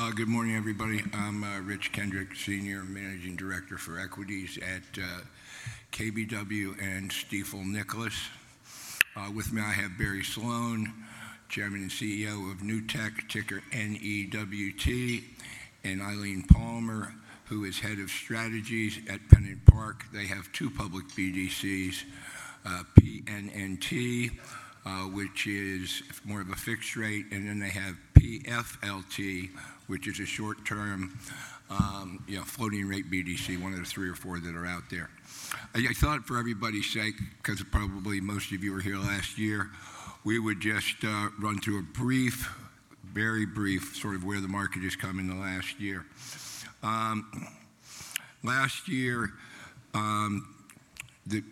Uh, Good morning, everybody. I'm uh, Rich Kendrick, Senior Managing Director for Equities at uh, KBW and Stifel Nicolaus. Uh, With me, I have Barry Sloan, Chairman and CEO of Newtek, ticker NEWT, and Eileen Palmer, who is Head of Strategies at Pennant Park. They have two public BDCs, PNNT, which is more of a fixed rate, and then they have PFLT, which is a short-term, um, you know, floating rate BDC, one of the three or four that are out there. I I thought for everybody's sake, because probably most of you were here last year, we would just uh, run through a brief, very brief, sort of where the market has come in the last year. Um, Last year, um, the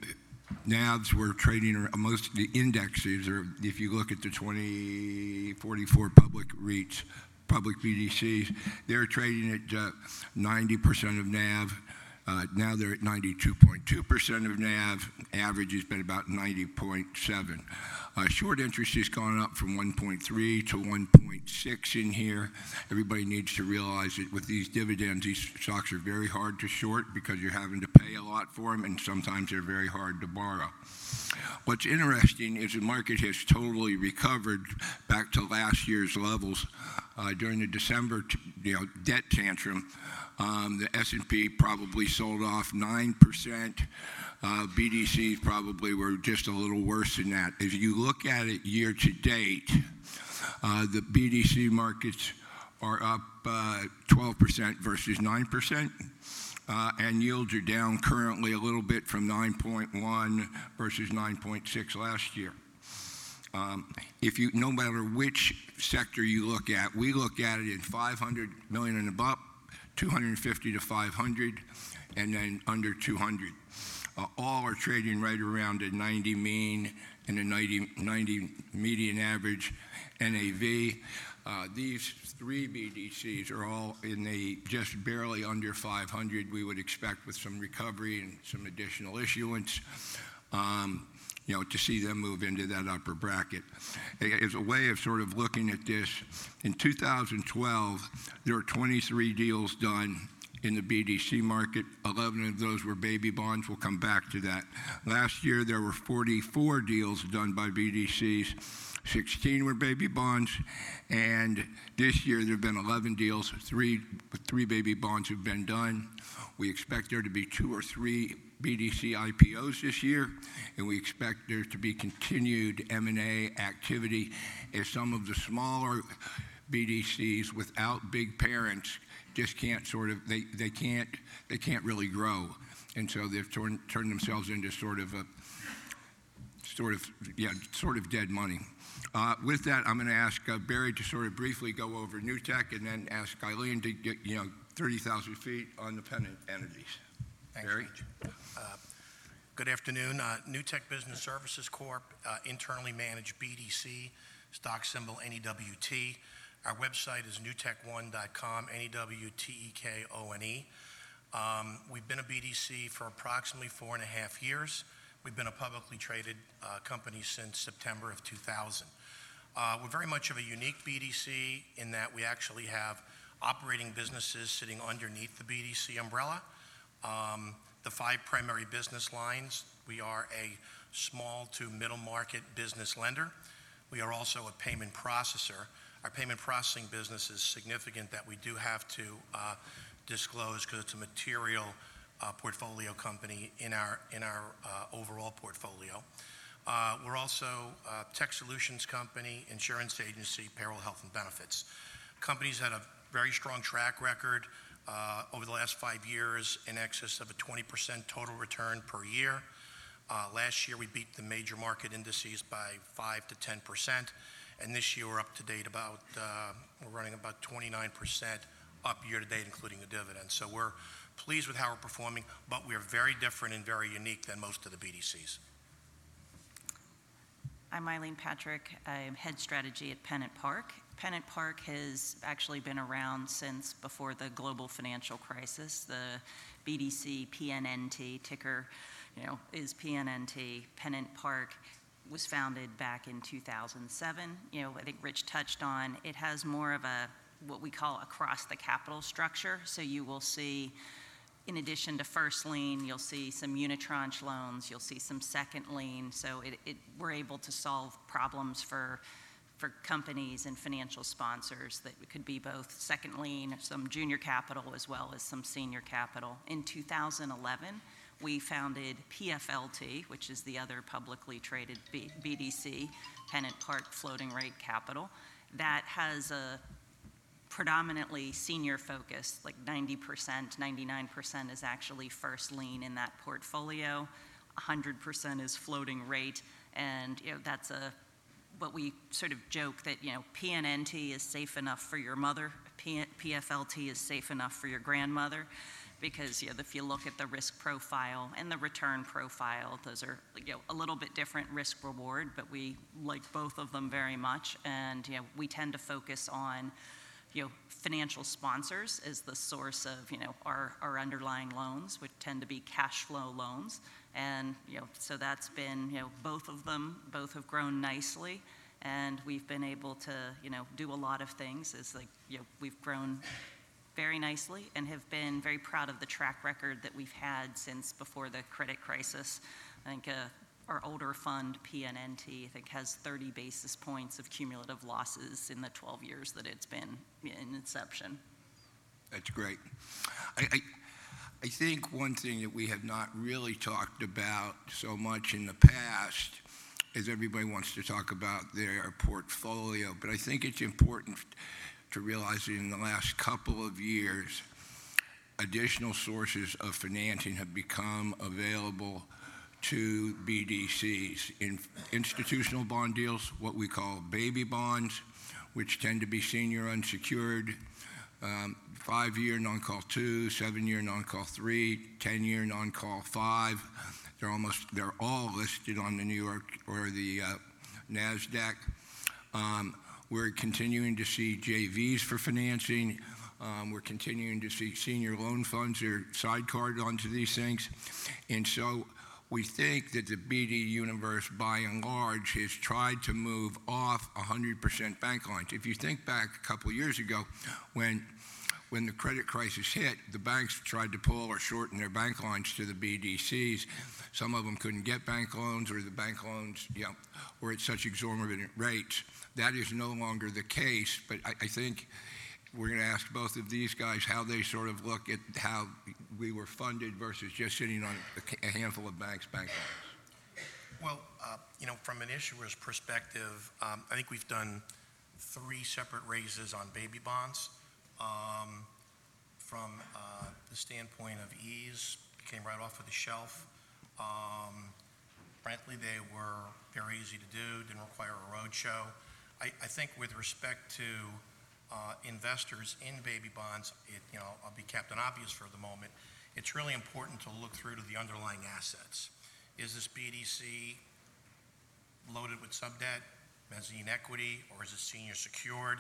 NAVs were trading, most of the indexes, or if you look at the 2044 public REITs, public BDCs, they're trading at uh, 90% of NAV. Uh, Now they're at 92.2% of NAV. Average has been about 90.7. Uh, Short interest has gone up from 1.3 to 1.6 in here. Everybody needs to realize that with these dividends, these stocks are very hard to short because you're having to pay a lot for them, and sometimes they're very hard to borrow. What's interesting is the market has totally recovered back to last year's levels. Uh, During the December, t- you know, debt tantrum, um, the S&P probably sold off 9%. Uh, BDCs probably were just a little worse than that. If you look at it year to date, the BDC markets are up uh, 12% versus 9%, uh, and yields are down currently a little bit from 9.1 versus 9.6 last year. Um, If you, no matter which sector you look at, we look at it in 500 million and above, 250 to 500, and then under 200. Uh, All are trading right around a 90 mean and a 90 90 median average NAV. Uh, These three BDCs are all in the just barely under 500. We would expect with some recovery and some additional issuance, um, you know, to see them move into that upper bracket. As a way of sort of looking at this, in 2012, there were 23 deals done in the BDC market. 11 of those were baby bonds. We'll come back to that. Last year, there were 44 deals done by BDCs. 16 were baby bonds, and this year there have been 11 deals. Three, three baby bonds have been done. We expect there to be two or three BDC IPOs this year, and we expect there to be continued M&A activity as some of the smaller BDCs without big parents just can't sort of they, they can't they can't really grow, and so they've turned turned themselves into sort of a sort of yeah sort of dead money. Uh, with that, I'm going to ask uh, Barry to sort of briefly go over Newtek and then ask Eileen to get you know 30,000 feet on the pennant entities. Thanks, Barry? Uh, Good afternoon. Uh, Tech Business Services Corp., uh, internally managed BDC, stock symbol NEWT. Our website is newtekone.com, N-E-W-T-E-K-O-N-E. Um, We've been a BDC for approximately four and a half years. We've been a publicly traded uh, company since September of 2000. Uh, We're very much of a unique BDC in that we actually have operating businesses sitting underneath the BDC umbrella. Um, The five primary business lines, we are a small to middle market business lender. We are also a payment processor. Our payment processing business is significant that we do have to uh, disclose because it's a material portfolio company in our, uh, overall portfolio. Uh, We're also a tech solutions company, insurance agency, payroll, health, and benefits. Companies that have very strong track record uh, over the last five years in excess of a 20% total return per year. Uh, Last year, we beat the major market indices by 5 to 10%, and this year, we're up to date about, uh, we're running about 29% up year to date, including the dividend. So we're pleased with how we're performing, but we're very different and very unique than most of the BDCs. I'm Eileen Patrick. I'm head strategy at Pennant Park. Pennant Park has actually been around since before the global financial crisis. The BDC PNNT ticker, you know, is PNNT. Pennant Park was founded back in 2007. You know, I think Rich touched on it has more of a what we call across the capital structure. So you will see, in addition to first lien, you'll see some unitranche loans, you'll see some second lien. So it, it, we're able to solve problems for, for companies and financial sponsors that could be both second lien, some junior capital, as well as some senior capital. In 2011, we founded PFLT, which is the other publicly traded B- BDC, Pennant Park Floating Rate Capital, that has a predominantly senior focused, like 90%, 99% is actually first lien in that portfolio, 100% is floating rate, and you know that's a what we sort of joke that you know PNNT is safe enough for your mother, P- PFLT is safe enough for your grandmother, because you know, if you look at the risk profile and the return profile, those are you know, a little bit different risk reward, but we like both of them very much. And you know, we tend to focus on you know, financial sponsors as the source of you know, our, our underlying loans, which tend to be cash flow loans. And you know, so that's been you know, both of them, both have grown nicely. And we've been able to, you know, do a lot of things. As like, you know, we've grown very nicely and have been very proud of the track record that we've had since before the credit crisis. I think uh, our older fund, PNNT, I think has 30 basis points of cumulative losses in the 12 years that it's been in inception. That's great. I, I, I think one thing that we have not really talked about so much in the past is everybody wants to talk about their portfolio, but I think it's important to realize that in the last couple of years, additional sources of financing have become available to BDCs in institutional bond deals, what we call baby bonds, which tend to be senior unsecured, um, five-year non-call two, seven-year non-call three, 10-year non-call five. They're almost, they're all listed on the New York or the uh, NASDAQ. Um, we're continuing to see JVs for financing. Um, we're continuing to see senior loan funds are sidecarded onto these things. And so we think that the BD universe, by and large, has tried to move off 100% bank lines. If you think back a couple of years ago, when when the credit crisis hit, the banks tried to pull or shorten their bank lines to the BDCs. Some of them couldn't get bank loans, or the bank loans, you know, were at such exorbitant rates. That is no longer the case, but I, I think we're going to ask both of these guys how they sort of look at how we were funded versus just sitting on a handful of banks' bank lines. Well, uh, you know, from an issuer's perspective, um, I think we've done three separate raises on baby bonds. Um, From uh, the standpoint of ease, came right off of the shelf. Um, Frankly, they were very easy to do, didn't require a roadshow. I, I think with respect to uh, investors in baby bonds, it, you know, I'll be Captain Obvious for the moment. It's really important to look through to the underlying assets. Is this BDC loaded with sub-debt, mezzanine equity, or is it senior secured?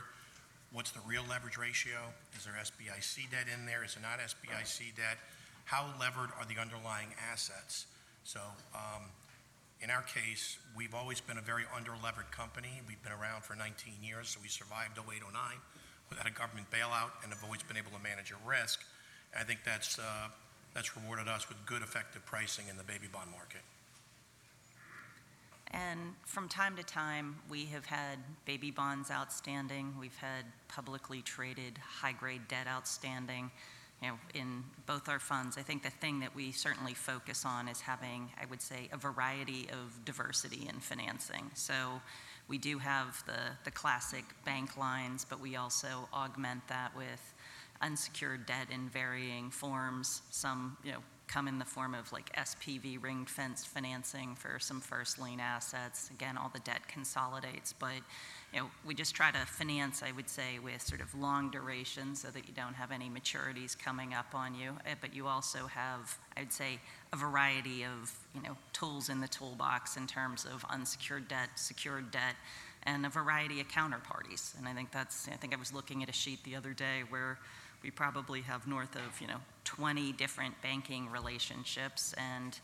What's the real leverage ratio? Is there SBIC debt in there? Is it not SBIC debt? How levered are the underlying assets? So, um, in our case, we've always been a very under-levered company. We've been around for 19 years, so we survived 08, 09 without a government bailout and have always been able to manage a risk. I think that's, uh, that's rewarded us with good, effective pricing in the baby bond market. And from time to time, we have had baby bonds outstanding. We've had publicly traded high-grade debt outstanding. You know, in both our funds, I think the thing that we certainly focus on is having, I would say, a variety of diversity in financing. So we do have the, the classic bank lines, but we also augment that with unsecured debt in varying forms. Some, you know, come in the form of like SPV ring fence financing for some first lien assets. Again, all the debt consolidates, but you know, we just try to finance, I would say, with sort of long duration so that you don't have any maturities coming up on you. Eh, But you also have, I would say, a variety of, you know, tools in the toolbox in terms of unsecured debt, secured debt, and a variety of counterparties. And I think that's, I think I was looking at a sheet the other day where we probably have north of, you know, 20 different banking relationships and,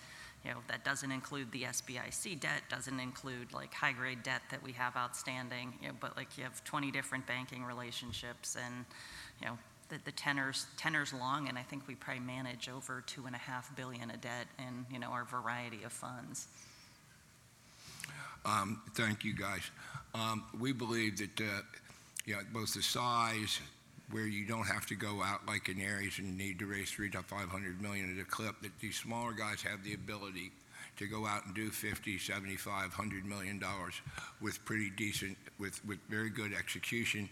you know, that doesn't include the SBIC debt, doesn't include like high-grade debt that we have outstanding, you know, but like you have 20 different banking relationships and, you know, the, the tenor's, tenor's long, and I think we probably manage over two and a half billion of debt in, you know, our variety of funds. Um, Thank you, guys. Um, We believe that, uh, you know, both the size, where you don't have to go out like in areas and need to raise three to 500 million at a clip, that these smaller guys have the ability to go out and do 50, 75, 100 million dollars with pretty decent, with, with very good execution.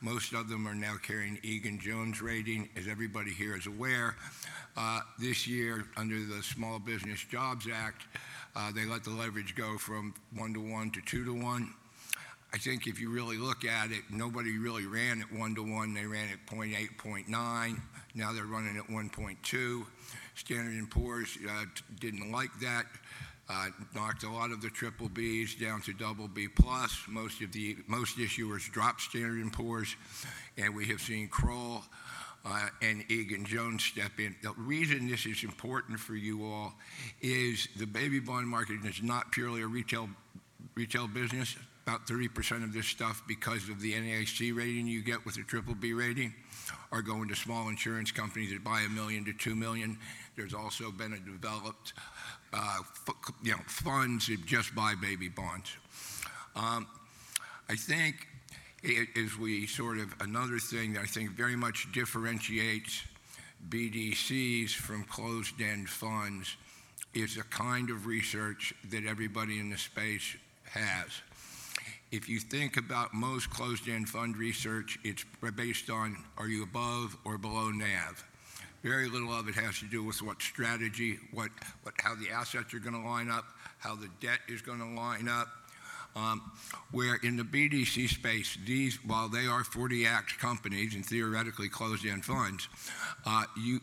Most of them are now carrying Egan Jones rating, as everybody here is aware. Uh, This year, under the Small Business Jobs Act, uh, they let the leverage go from one to one to two to one. I think if you really look at it, nobody really ran at one to one. They ran at 0.8, 0.9. Now they're running at 1.2. Standard and Poor's uh, didn't like that. Uh, knocked a lot of the triple Bs down to double B plus. Most of the most issuers dropped Standard and Poor's, and we have seen Kroll uh, and Egan Jones step in. The reason this is important for you all is the baby bond market is not purely a retail retail business. About 30% of this stuff, because of the NAIC rating you get with a triple B rating, are going to small insurance companies that buy a million to two million. There's also been a developed, uh, you know, funds that just buy baby bonds. Um, I think is we sort of another thing that I think very much differentiates BDCs from closed-end funds is the kind of research that everybody in the space has. If you think about most closed-end fund research, it's based on are you above or below NAV. Very little of it has to do with what strategy, what, what how the assets are going to line up, how the debt is going to line up. Um, where in the BDC space, these, while they are 40 Act companies and theoretically closed-end funds, uh, you,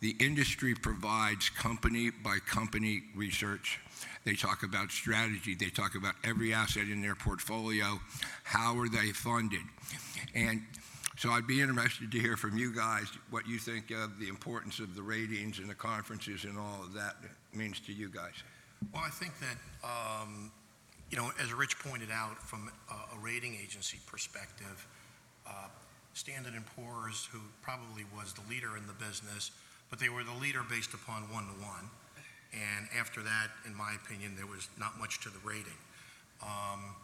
the industry provides company by company research. They talk about strategy. They talk about every asset in their portfolio. How are they funded? And so I'd be interested to hear from you guys what you think of the importance of the ratings and the conferences and all of that means to you guys. Well, I think that, um, you know, as Rich pointed out, from a, rating agency perspective, uh, Standard and Poor's, who probably was the leader in the business, but they were the leader based upon one-to-one. And after that, in my opinion, there was not much to the rating. Um,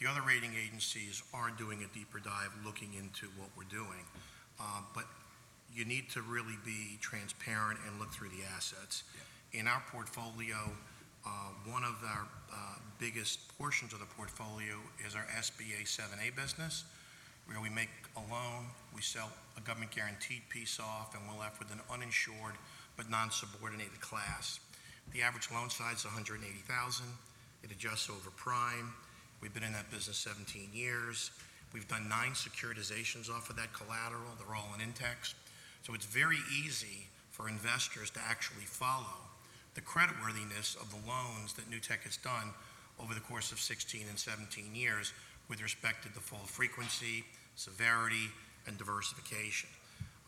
the other rating agencies are doing a deeper dive, looking into what we're doing. Uh, but you need to really be transparent and look through the assets. In our portfolio, uh, one of our uh, biggest portions of the portfolio is our SBA 7A business, where we make a loan, we sell a government guaranteed piece off, and we're left with an uninsured but non-subordinated class. The average loan size is 180,000. It adjusts over prime. We've been in that business 17 years. We've done nine securitizations off of that collateral. They're all in Intex. So it's very easy for investors to actually follow the creditworthiness of the loans that Newtek has done over the course of 16 and 17 years with respect to default frequency, severity, and diversification.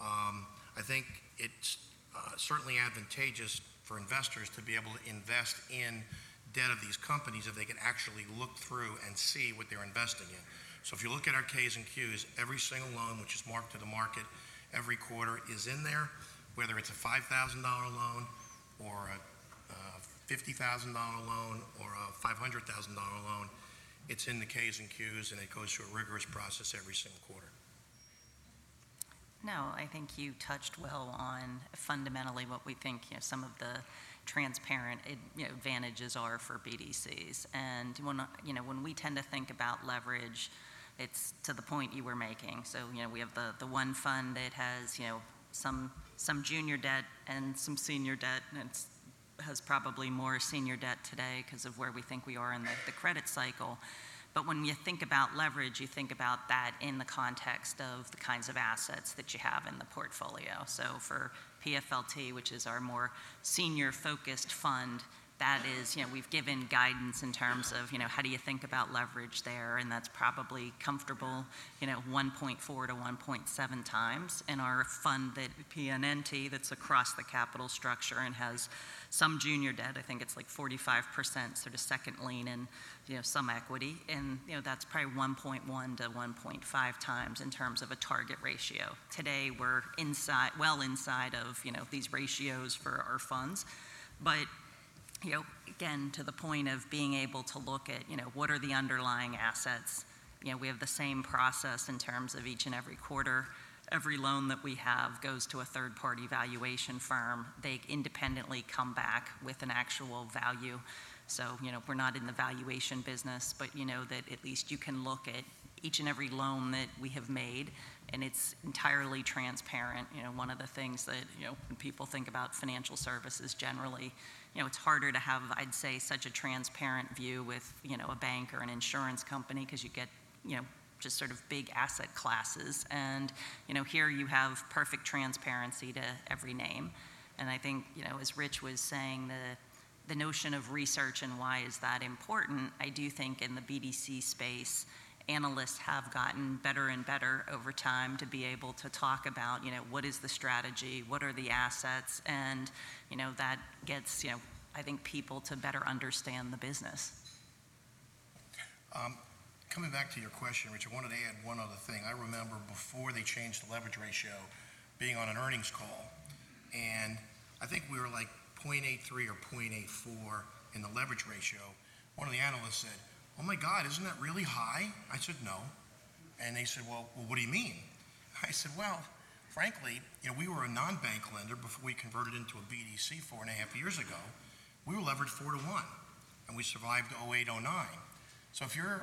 Um, I think it's uh, certainly advantageous for investors to be able to invest in debt of these companies if they can actually look through and see what they're investing in. So if you look at our Ks and Qs, every single loan which is marked to the market every quarter is in there, whether it's a $5,000 loan or a uh, $50,000 loan or a $500,000 loan. It's in the Ks and Qs, and it goes through a rigorous process every single quarter. No, I think you touched well on fundamentally what we think, you know, some of the transparent you know, advantages are for BDCs. And when, you know, when we tend to think about leverage, it's to the point you were making. So, you know, we have the, the one fund that has, you know, some, some junior debt and some senior debt, and it's has probably more senior debt today because of where we think we are in the, the credit cycle. But when you think about leverage, you think about that in the context of the kinds of assets that you have in the portfolio. So for PFLT, which is our more senior focused fund, that is, you know, we've given guidance in terms of, you know, how do you think about leverage there? And that's probably comfortable, you know, 1.4 to 1.7 times. And our fund that PNNT, that's across the capital structure and has some junior debt, I think it's like 45%, sort of second lien and, you know, some equity. And, you know, that's probably 1.1 to 1.5 times in terms of a target ratio. Today, we're inside, well inside of, you know, these ratios for our funds. But, you know, again, to the point of being able to look at, you know, what are the underlying assets? You know, we have the same process in terms of each and every quarter. Every loan that we have goes to a third-party valuation firm. They independently come back with an actual value. So, you know, we're not in the valuation business, but you know that at least you can look at each and every loan that we have made, and it's entirely transparent. You know, one of the things that, you know, when people think about financial services generally, know, it's harder to have, I'd say, such a transparent view with, you know, a bank or an insurance company because you get, you know, just sort of big asset classes. And, you know, here you have perfect transparency to every name. And I think, you know, as Rich was saying, the, the notion of research and why is that important, I do think in the BDC space, analysts have gotten better and better over time to be able to talk about, you know, what is the strategy, what are the assets, and, you know, that gets, you know, I think people to better understand the business. Um, Coming back to your question, Rich, I wanted to add one other thing. I remember before they changed the leverage ratio, being on an earnings call, and I think we were like .83 or .84 in the leverage ratio. One of the analysts said, "Oh my God, isn't that really high?" I said, "No." And they said, "Well, well, what do you mean?" I said, "Well, frankly, you know, we were a non-bank lender before we converted into a BDC four and a half years ago. We were levered four to one, and we survived 08, 09. So if you're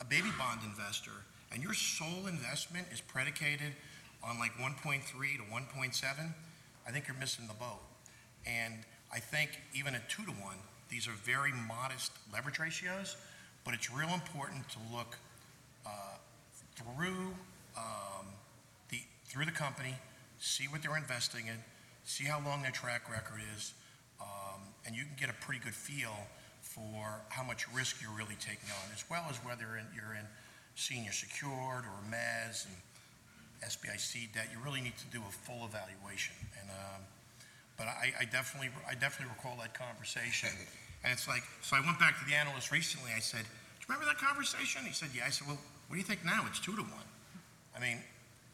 a baby bond investor and your sole investment is predicated on like 1.3 to 1.7, I think you're missing the boat. And I think even at two to one, these are very modest leverage ratios, but it's real important to look uh, through um, the through the company, see what they're investing in, see how long their track record is, um, and you can get a pretty good feel for how much risk you're really taking on, as well as whether in, you're in senior secured or mezz and SBIC debt. You really need to do a full evaluation. And um, but I, I definitely I definitely recall that conversation. And it's like so I went back to the analyst recently. I said, "Do you remember that conversation?" He said, "Yeah." I said, "Well, what do you think now? It's two to one." I mean,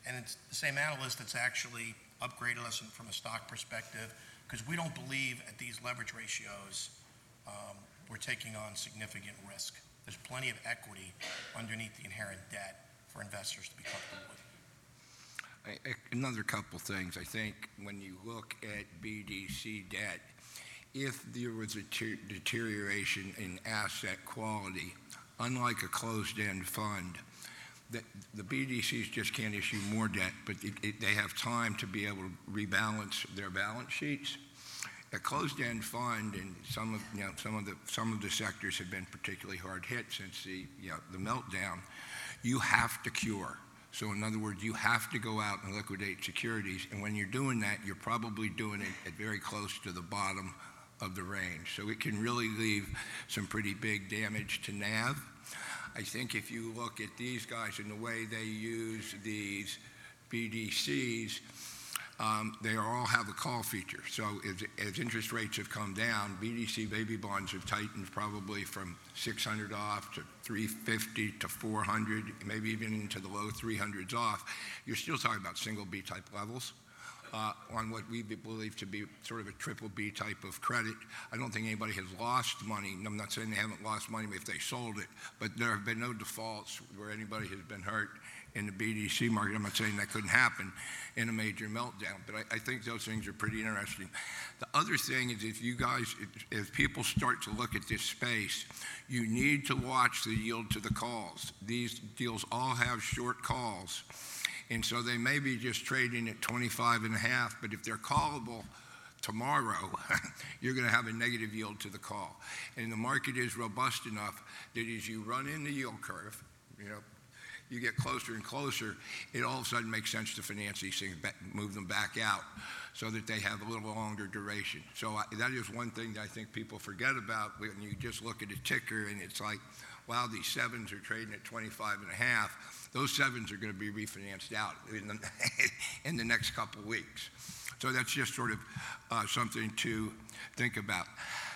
and it's the same analyst that's actually upgraded us from a stock perspective because we don't believe at these leverage ratios um, we're taking on significant risk. There's plenty of equity underneath the inherent debt for investors to be comfortable with. Another couple things. I think when you look at BDC debt, if there was a ter- deterioration in asset quality, unlike a closed-end fund, that the BDCs just can't issue more debt, but it- it- they have time to be able to rebalance their balance sheets. A closed-end fund and some of, you know, some of the, some of the sectors have been particularly hard hit since the, you know, the meltdown. You have to cure. So in other words, you have to go out and liquidate securities, and when you're doing that, you're probably doing it at very close to the bottom of the range. So it can really leave some pretty big damage to NAV. I think if you look at these guys and the way they use these BDCs, um, they all have a call feature. So as, as interest rates have come down, BDC baby bonds have tightened probably from 600 off to 350 to 400, maybe even into the low 300s off. You're still talking about single B type levels. On what we believe to be sort of a triple B type of credit. I don't think anybody has lost money. I'm not saying they haven't lost money if they sold it, but there have been no defaults where anybody has been hurt in the BDC market. I'm not saying that couldn't happen in a major meltdown, but I, I think those things are pretty interesting. The other thing is if you guys, if, if people start to look at this space, you need to watch the yield to the calls. These deals all have short calls. And so they may be just trading at 25 and a half, but if they're callable tomorrow, you're going to have a negative yield to the call. And the market is robust enough that as you run in the yield curve, you know, you get closer and closer, it all of a sudden makes sense to finance these things, move them back out so that they have a little longer duration. So I- that is one thing that I think people forget about when you just look at a ticker and it's like, wow, these sevens are trading at 25 and a half. Those sevens are going to be refinanced out in the, in the next couple weeks. So that's just sort of uh, something to think about.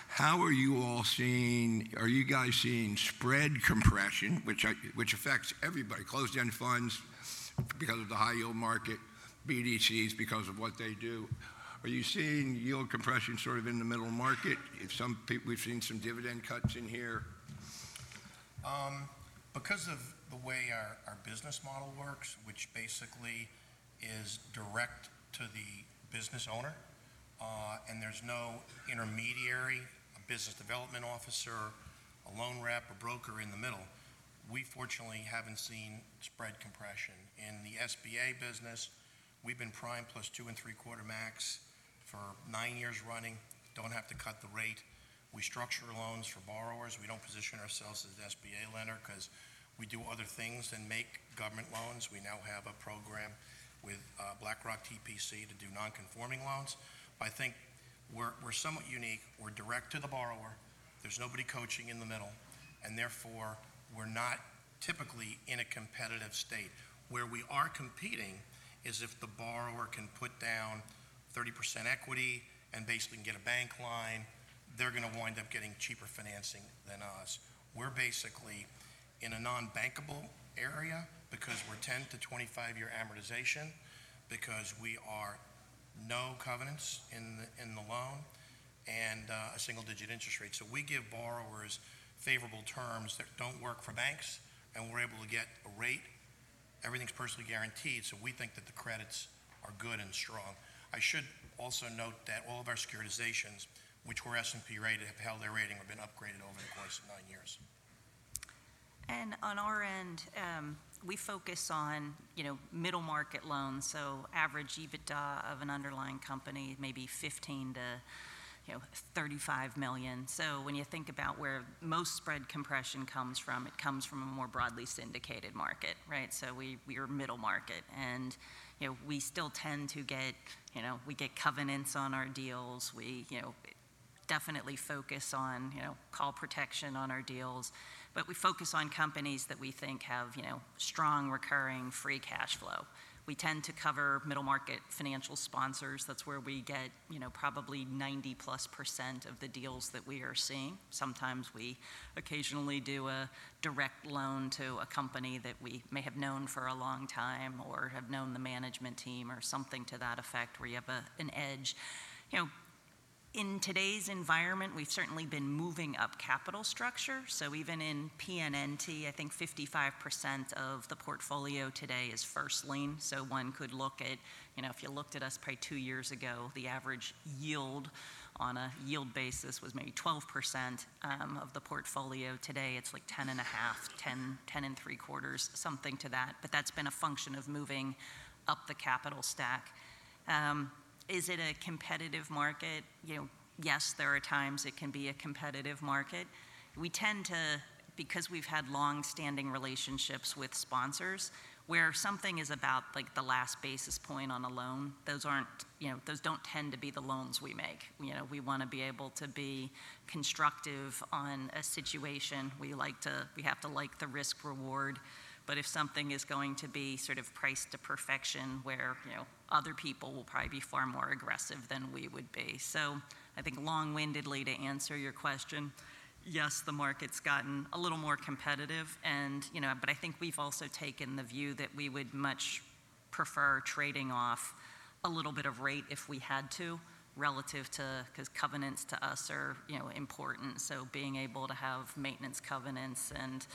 How are you all seeing, are you guys seeing spread compression, which, I- which affects everybody, closed-end funds because of the high-yield market, BDCs because of what they do? Are you seeing yield compression sort of in the middle market? If some people, we've seen some dividend cuts in here. Um, Because of the way our, our business model works, which basically is direct to the business owner, uh, and there's no intermediary, a business development officer, a loan rep, a broker in the middle, we fortunately haven't seen spread compression. In the SBA business, we've been prime plus two and three quarter max for nine years running, don't have to cut the rate. We structure loans for borrowers. We don't position ourselves as an SBA lender because we do other things than make government loans. We now have a program with uh, BlackRock TPC to do non-conforming loans. I think we're, we're somewhat unique. We're direct to the borrower. There's nobody coaching in the middle, and therefore, we're not typically in a competitive state. Where we are competing is if the borrower can put down 30% equity and basically get a bank line, they're going to wind up getting cheaper financing than us. We're basically in a non-bankable area because we're 10 to 25-year amortization, because we are no covenants in the, in the loan, and uh, a single-digit interest rate. So we give borrowers favorable terms that don't work for banks, and we're able to get a rate. Everything's personally guaranteed, so we think that the credits are good and strong. I should also note that all of our securitizations, which were s and P rated, have held their rating or been upgraded over the course of nine years. And on our end, um, we focus on, you know, middle market loans, so average EBITDA of an underlying company, maybe 15 to, you know, 35 million. So when you think about where most spread compression comes from, it comes from a more broadly syndicated market, right? So we, we are middle market, and, you know, we still tend to get, you know, we get covenants on our deals. We, you know, definitely focus on, you know, call protection on our deals but we focus on companies that we think have, you know, strong recurring free cash flow. We tend to cover middle market financial sponsors. That's where we get, you know, probably 90 plus percent of the deals that we are seeing. Sometimes we occasionally do a direct loan to a company that we may have known for a long time or have known the management team or something to that effect where you have a, an edge. You know, in today's environment, we've certainly been moving up capital structure. So even in PNNT, I think 55% of the portfolio today is first lien. So one could look at, you know, if you looked at us probably two years ago, the average yield on a yield basis was maybe 12% um, of the portfolio. Today, it's like 10 and a half, 10, 10 and three quarters, something to that. But that's been a function of moving up the capital stack. Um, is it a competitive market? You know, yes, there are times it can be a competitive market. We tend to, because we've had long-standing relationships with sponsors, where something is about like the last basis point on a loan, those aren't, you know, those don't tend to be the loans we make. You know, we want to be able to be constructive on a situation. We like to, we have to like the risk reward. But if something is going to be sort of priced to perfection where, you know, other people will probably be far more aggressive than we would be. So I think long-windedly to answer your question, yes, the market's gotten a little more competitive and, you know, but I think we've also taken the view that we would much prefer trading off a little bit of rate if we had to relative to because covenants to us are you know important so being able to have maintenance covenants and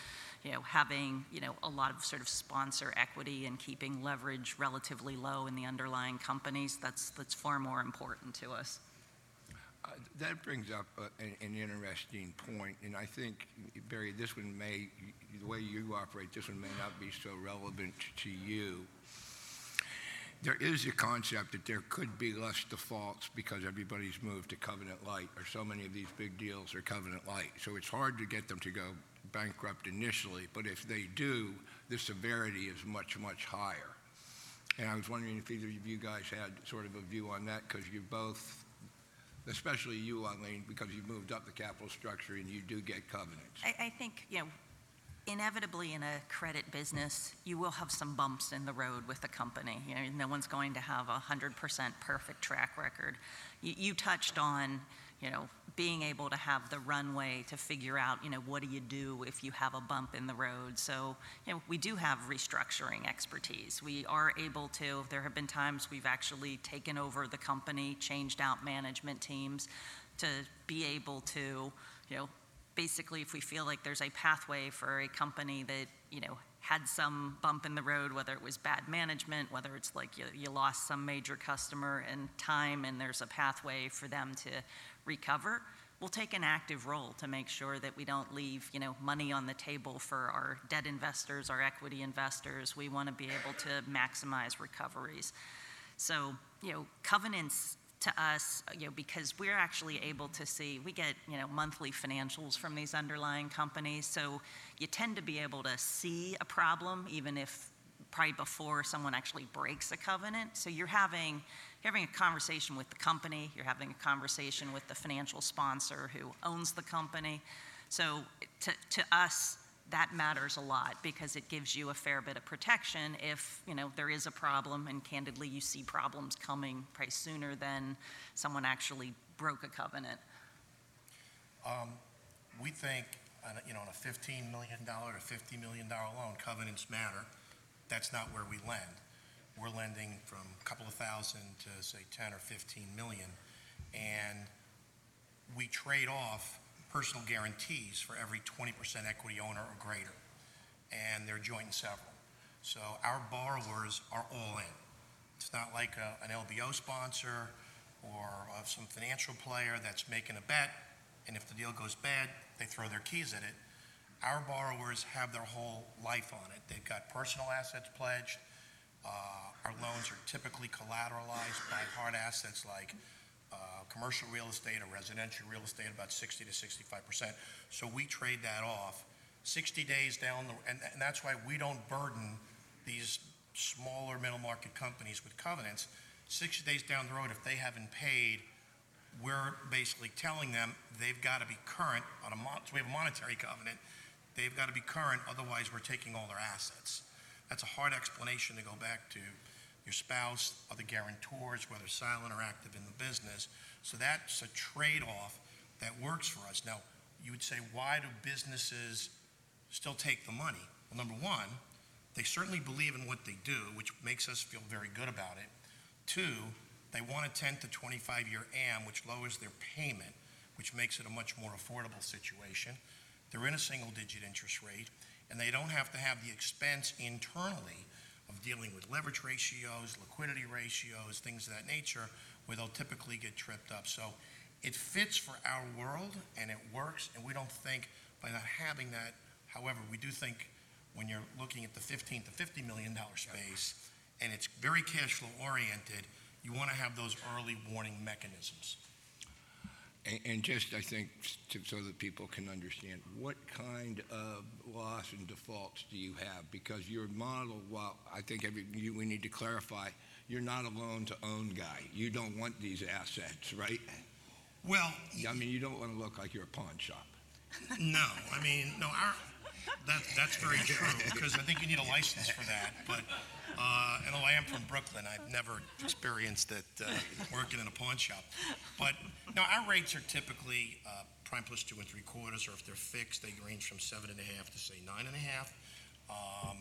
you know having you know a lot of sort of sponsor equity and keeping leverage relatively low in the underlying companies that's that's far more important to us Uh, That brings up an an interesting point, and I think, Barry, this one may, the way you operate, this one may not be so relevant to you. There is a concept that there could be less defaults because everybody's moved to covenant light, or so many of these big deals are covenant light. So it's hard to get them to go bankrupt initially, but if they do, the severity is much, much higher. And I was wondering if either of you guys had sort of a view on that, because you both, especially you, Eileen, because you've moved up the capital structure and you do get covenants. I, I think, you know, inevitably in a credit business, you will have some bumps in the road with the company. You know, no one's going to have a hundred percent perfect track record. You, you touched on, you know, being able to have the runway to figure out, you know, what do you do if you have a bump in the road? So, you know, we do have restructuring expertise. We are able to, there have been times we've actually taken over the company, changed out management teams to be able to, you know, basically, if we feel like there's a pathway for a company that, you know, had some bump in the road, whether it was bad management, whether it's like you, you lost some major customer and time and there's a pathway for them to recover, we'll take an active role to make sure that we don't leave, you know, money on the table for our debt investors, our equity investors. We want to be able to maximize recoveries. So, you know, covenants to us, you know, because we're actually able to see, we get, you know, monthly financials from these underlying companies. So you tend to be able to see a problem even if probably before someone actually breaks a covenant. So you're having, you're having a conversation with the company, you're having a conversation with the financial sponsor who owns the company. So to, to us, that matters a lot because it gives you a fair bit of protection if you know there is a problem and candidly you see problems coming probably sooner than someone actually broke a covenant Um, We think, on a- you know, on a $15 million or $50 million loan, covenants matter. That's not where we lend. We're lending from a couple of thousand to, say, 10 or 15 million. And we trade off personal guarantees for every 20% equity owner or greater. And they're joint and several. So our borrowers are all in. It's not like a- an LBO sponsor or uh, some financial player that's making a bet, and if the deal goes bad, they throw their keys at it. Our borrowers have their whole life on it. They've got personal assets pledged. Uh, Our loans are typically collateralized by hard assets like uh, commercial real estate or residential real estate, about 60 to 65 percent. So we trade that off 60 days down, the and and that's why we don't burden these smaller middle market companies with covenants. 60 days down the road, if they haven't paid, we're basically telling them they've got to be current on a, mon- so we have a monetary covenant. They've got to be current, otherwise we're taking all their assets. That's a hard explanation to go back to your spouse, other guarantors, whether silent or active in the business. So that's a trade-off that works for us. Now, you would say, why do businesses still take the money? Well, number one, they certainly believe in what they do, which makes us feel very good about it. Two, they want a 10 to 25 year AM, which lowers their payment, which makes it a much more affordable situation. They're in a single digit interest rate, and they don't have to have the expense internally of dealing with leverage ratios, liquidity ratios, things of that nature, where they'll typically get tripped up. So it fits for our world and it works, and we don't think by not having that, however, we do think when you're looking at the 15 to 50 million dollar space, and it's very cash flow oriented, you want to have those early warning mechanisms. And, and just, I think, to, so that people can understand, what kind of loss and defaults do you have? Because your model, well, I think every, you, we need to clarify, you're not a loan-to-own guy. You don't want these assets, right? Well, I mean, you don't want to look like you're a pawn shop. no, I mean, no, our, that, that's very true, because I think you need a license for that, but, uh, and although I am from Brooklyn, I've never experienced it, uh, working in a pawn shop. But, no, our rates are typically, uh, prime plus two and three quarters, or if they're fixed, they range from seven and a half to say nine and a half. Um,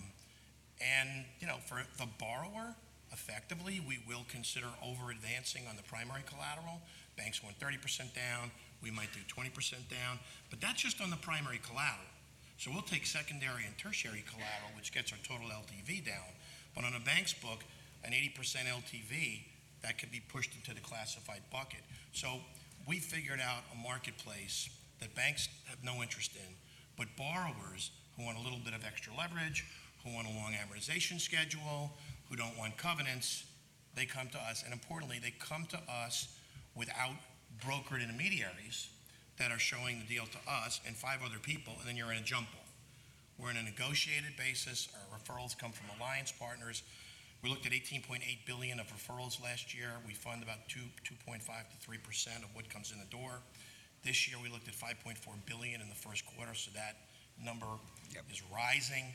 and, you know, for the borrower, effectively, we will consider over advancing on the primary collateral. Banks want thirty percent down, we might do twenty percent down, but that's just on the primary collateral. So we'll take secondary and tertiary collateral, which gets our total LTV down. But on a bank's book, an eighty percent LTV, that could be pushed into the classified bucket. So we figured out a marketplace that banks have no interest in, but borrowers who want a little bit of extra leverage, who want a long amortization schedule, who don't want covenants, they come to us. And importantly, they come to us without brokered intermediaries. that are showing the deal to us and five other people, and then you're in a jump. We're in a negotiated basis. Our referrals come from alliance partners. We looked at 18.8 billion of referrals last year. We fund about 2.5 to 3 percent of what comes in the door. This year, we looked at 5.4 billion in the first quarter, so that number Yep. is rising.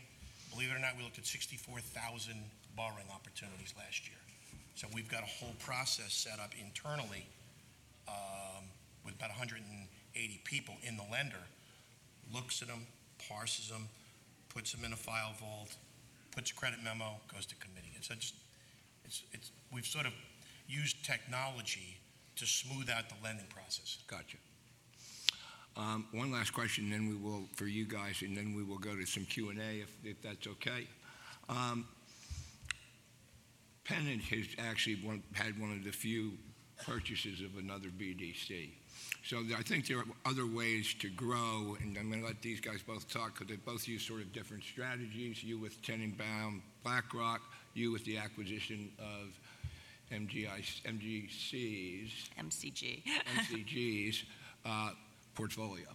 Believe it or not, we looked at 64,000 borrowing opportunities last year. So we've got a whole process set up internally um, with about 180 people in the lender, looks at them, parses them, puts them in a file vault, puts a credit memo, goes to committee. It's just, it's, it's, we've sort of used technology to smooth out the lending process. Gotcha. Um, One last question, then we will, for you guys, and then we will go to some Q and A, if, if that's okay. Um, Pennant has actually one, had one of the few purchases of another BDC. So I think there are other ways to grow, and I'm going to let these guys both talk, because they both use sort of different strategies. You with Tennenbaum, BlackRock, you with the acquisition of MGI, MGCs, MCG. MCG's uh, portfolio.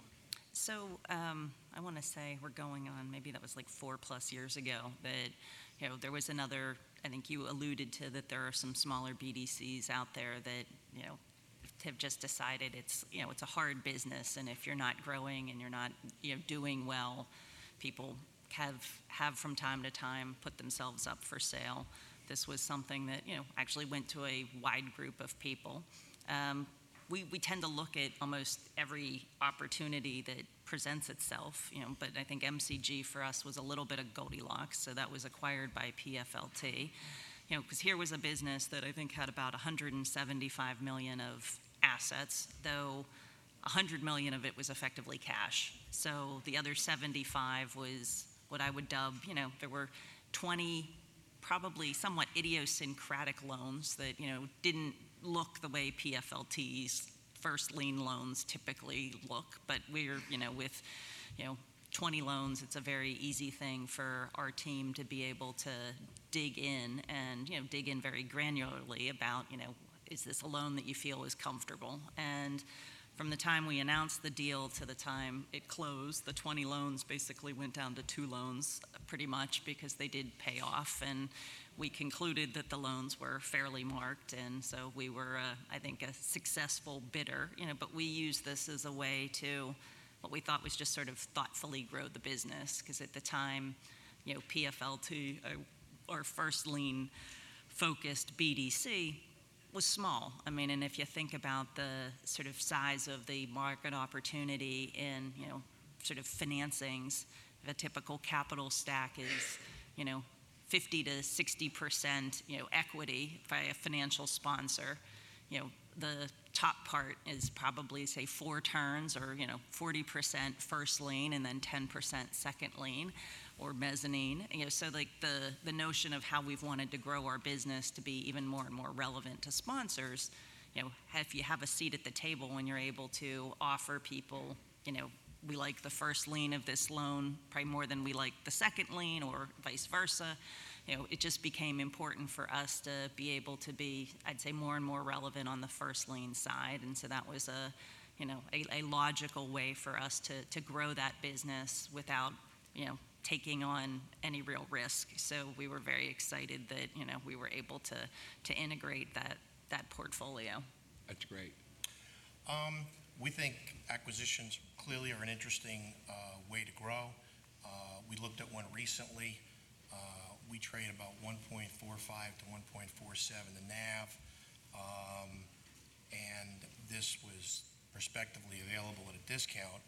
So um, I want to say we're going on, maybe that was like four-plus years ago, that, you know, there was another, I think you alluded to that there are some smaller BDCs out there that, you know, have just decided it's, you know, it's a hard business, and if you're not growing and you're not, you know, doing well, people have, have from time to time put themselves up for sale. This was something that, you know, actually went to a wide group of people. Um, we, we tend to look at almost every opportunity that presents itself, you know, but I think MCG for us was a little bit of Goldilocks, so that was acquired by PFLT. You know, because here was a business that I think had about 175 million of assets, though 100 million of it was effectively cash. So the other 75 was what I would dub, you know, there were 20 probably somewhat idiosyncratic loans that, you know, didn't look the way PFLT's first lien loans typically look, but we're, you know, with, you know, 20 loans, it's a very easy thing for our team to be able to dig in and you know dig in very granularly about you know is this a loan that you feel is comfortable and from the time we announced the deal to the time it closed, the 20 loans basically went down to two loans pretty much because they did pay off. And we concluded that the loans were fairly marked. And so we were, uh, I think, a successful bidder, you know, but we used this as a way to what we thought was just sort of thoughtfully grow the business because at the time, you know, PFLT, or first lien focused BDC was small. I mean, and if you think about the sort of size of the market opportunity in, you know, sort of financings, the typical capital stack is, you know, 50 to 60 percent, you know, equity by a financial sponsor. You know, the top part is probably say four turns or you know 40 percent first lien and then 10 percent second lien or mezzanine. You know, so like the the notion of how we've wanted to grow our business to be even more and more relevant to sponsors. You know, if you have a seat at the table when you're able to offer people, you know, we like the first lien of this loan probably more than we like the second lien or vice versa. You know, it just became important for us to be able to be, I'd say, more and more relevant on the first lien side. And so that was a, you know, a, a logical way for us to, to grow that business without, you know, taking on any real risk. So we were very excited that, you know, we were able to, to integrate that, that portfolio. That's great. Um, We think acquisitions clearly are an interesting uh, way to grow. Uh, We looked at one recently. Uh, We trade about 1.45 to 1.47 the NAV. Um, And this was prospectively available at a discount.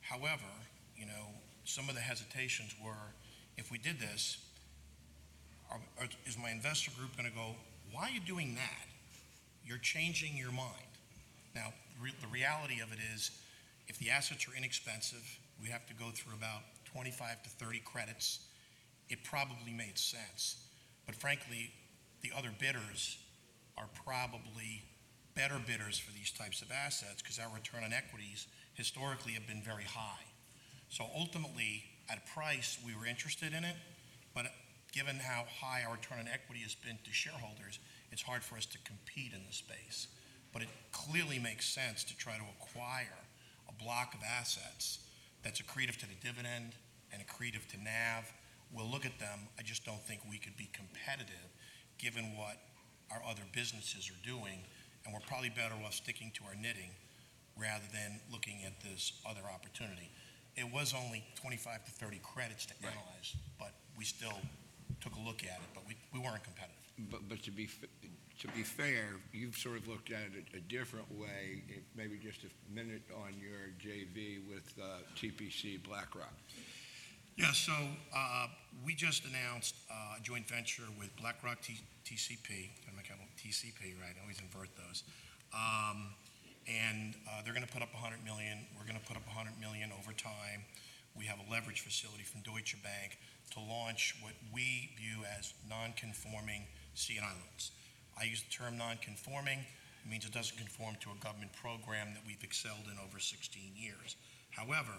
However, you know, some of the hesitations were, if we did this, are- are- is my investor group going to go, why are you doing that? You're changing your mind. Now, re- the reality of it is, if the assets are inexpensive, we have to go through about 25 to 30 credits, it probably made sense. But frankly, the other bidders are probably better bidders for these types of assets because our return on equities historically have been very high. So ultimately, at a price, we were interested in it, but given how high our return on equity has been to shareholders, it's hard for us to compete in the space. But it clearly makes sense to try to acquire a block of assets that's accretive to the dividend and accretive to NAV, we'll look at them. I just don't think we could be competitive, given what our other businesses are doing, and we're probably better off sticking to our knitting rather than looking at this other opportunity. It was only 25 to 30 credits to Right. analyze, but we still took a look at it, but we, we weren't competitive. But, but to be, f- to be fair, you've sort of looked at it a different way, if maybe just a minute on your JV with uh, TPC BlackRock. Yeah, so uh, we just announced uh, a joint venture with BlackRock T- TCP, make it TCP, right, I always invert those. Um, And uh, they're going to put up 100 million, we're going to put up 100 million over time. We have a leverage facility from Deutsche Bank to launch what we view as non-conforming C&I loans. I use the term non-conforming, it means it doesn't conform to a government program that we've excelled in over 16 years. However,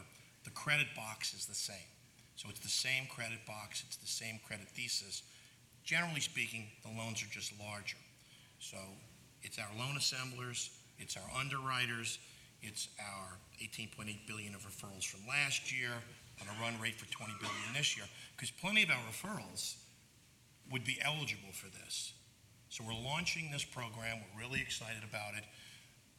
the credit box is the same. So it's the same credit box, it's the same credit thesis. Generally speaking, the loans are just larger. So it's our loan assemblers, it's our underwriters, it's our 18.8 billion of referrals from last year on a run rate for 20 billion this year, because plenty of our referrals would be eligible for this. So we're launching this program, we're really excited about it.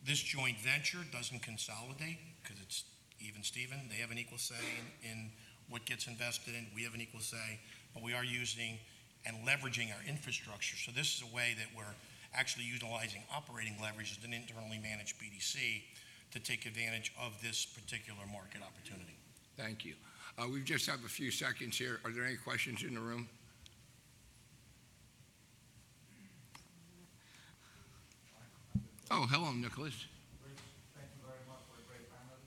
This joint venture doesn't consolidate, because it's even Steven, they have an equal say in, in what gets invested in, we have an equal say, but we are using and leveraging our infrastructure. So this is a way that we're actually utilizing operating leverage as an internally managed BDC to take advantage of this particular market opportunity. Thank you. Uh, We just have a few seconds here. Are there any questions in the room? Oh, hello, Nicholas. Thank you very much for a great panel.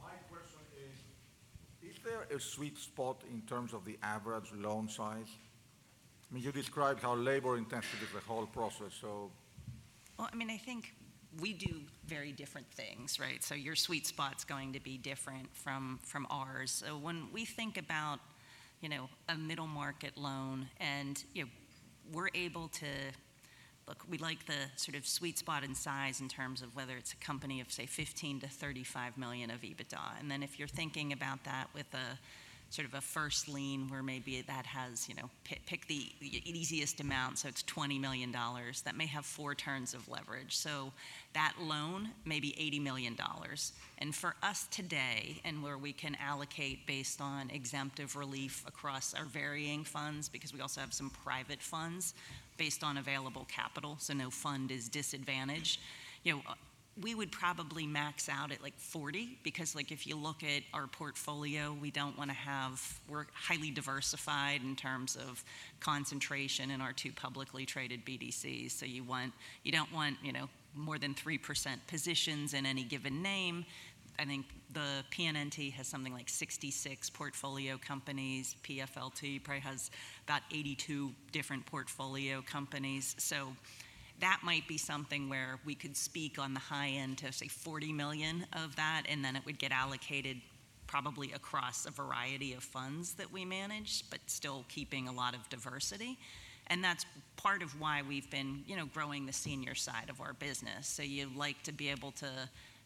My question is, is there a sweet spot in terms of the average loan size? I mean, you described how labor-intensive is the whole process, so Well, I mean, I think we do very different things, right? So your sweet spot's going to be different from, from ours. So when we think about, you know, a middle market loan and, you know, we're able to, look, we like the sort of sweet spot in size in terms of whether it's a company of, say, 15 to 35 million of EBITDA. And then if you're thinking about that with a sort of a first lien where maybe that has, you know, pick, pick the easiest amount, so it's $20 million, that may have four turns of leverage. So that loan may be $80 million. And for us today, and where we can allocate based on exemptive relief across our varying funds, because we also have some private funds based on available capital, so no fund is disadvantaged, you know, we would probably max out at like 40 because like if you look at our portfolio we don't want to have we're highly diversified in terms of concentration in our two publicly traded BDCs so you want you don't want you know more than 3% positions in any given name I think the PNNT has something like 66 portfolio companies. PFLT probably has about 82 different portfolio companies. So that might be something where we could speak on the high end to say 40 million of that, and then it would get allocated probably across a variety of funds that we manage, but still keeping a lot of diversity. And that's part of why we've been, you know, growing the senior side of our business. So you like to be able to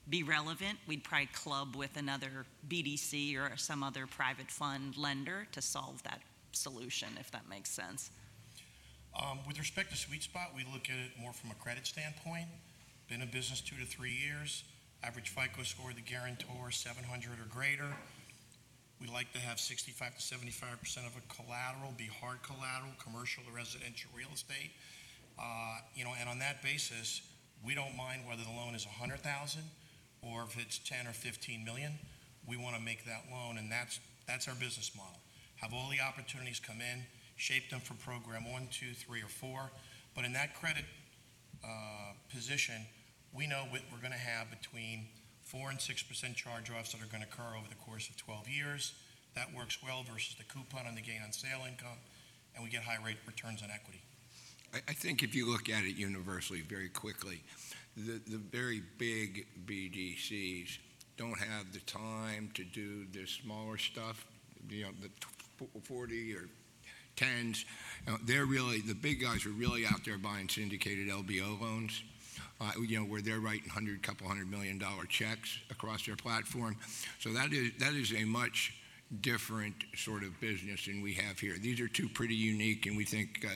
be relevant. We'd probably club with another BDC or some other private fund lender to solve that solution, if that makes sense. Um, With respect to sweet spot, we look at it more from a credit standpoint. Been in business two to three years, average FICO score of the guarantor 700 or greater. We like to have 65 to 75 percent of a collateral be hard collateral, commercial or residential real estate. Uh, You know, and on that basis, we don't mind whether the loan is 100,000 or if it's 10 or 15 million. We want to make that loan, and that's, that's our business model. Have all the opportunities come in, shape them for program one, two, three, or four. But in that credit uh, position, we know what we're going to have between four and six percent charge-offs that are going to occur over the course of 12 years. That works well versus the coupon on the gain on sale income, and we get high rate returns on equity. I, I think if you look at it universally very quickly, the, the very big BDCs don't have the time to do the smaller stuff, you know, the 40 or 10s. You know, they're really, the big guys are really out there buying syndicated LBO loans. uh, you know, where they're writing hundred, couple hundred million dollar checks across their platform. So that is, that is a much different sort of business than we have here. These are two pretty unique and we think uh,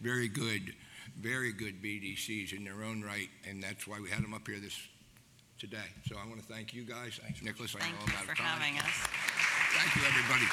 very good, very good BDCs in their own right, and that's why we had them up here this, today. So I want to thank you guys. Nicholas, I Thank I'm you out for time. having us. Thank you, everybody.